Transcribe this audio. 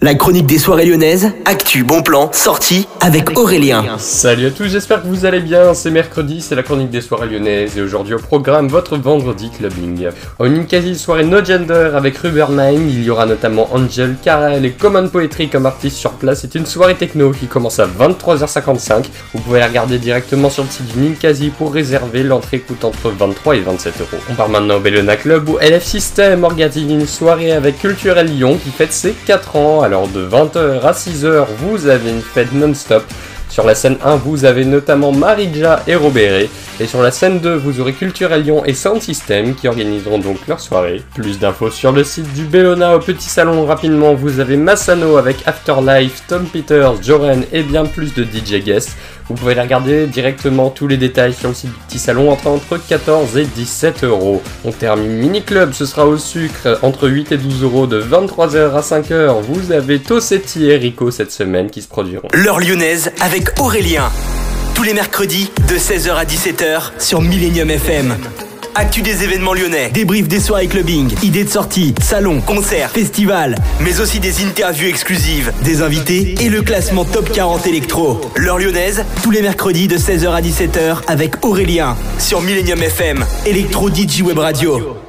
La chronique des soirées lyonnaises, actu, bon plan, sortie avec Aurélien. Salut à tous, j'espère que vous allez bien. C'est mercredi, c'est la chronique des soirées lyonnaises et aujourd'hui au programme votre vendredi clubbing. Une quasi soirée no gender avec Rubbermine, il y aura notamment Angel, Karel et Common Poetry comme artistes sur place. C'est une soirée techno qui commence à 23h55. Vous pouvez la regarder directement sur le site du Ninkasi pour réserver. L'entrée coûte entre 23 et 27 euros. On part maintenant au Bellona Club où LF System organise une soirée avec Culturel Lyon qui fête ses 4 ans alors de 20h à 6h, vous avez une fête non-stop. Sur la scène 1, vous avez notamment Marija et Robéré. Et sur la scène 2, vous aurez Culturel Lyon et Sound System qui organiseront donc leur soirée. Plus d'infos sur le site du Bellona au Petit Salon rapidement. Vous avez Massano avec Afterlife, Tom Peters, Joren et bien plus de DJ guests. Vous pouvez les regarder directement tous les détails sur le site du Petit Salon entre, entre 14 et 17 euros. On termine Mini Club, ce sera au sucre entre 8 et 12 euros de 23h à 5h. Vous avez Tossetti et Rico cette semaine qui se produiront. L'heure lyonnaise avec Aurélien. Tous les mercredis de 16h à 17h sur Millennium FM. Actu des événements lyonnais, débrief des soirées clubbing, idées de sortie, salons, concerts, festivals, mais aussi des interviews exclusives, des invités et le classement top 40 électro. L'heure lyonnaise, tous les mercredis de 16h à 17h avec Aurélien sur Millennium FM, Electro DJ Web Radio.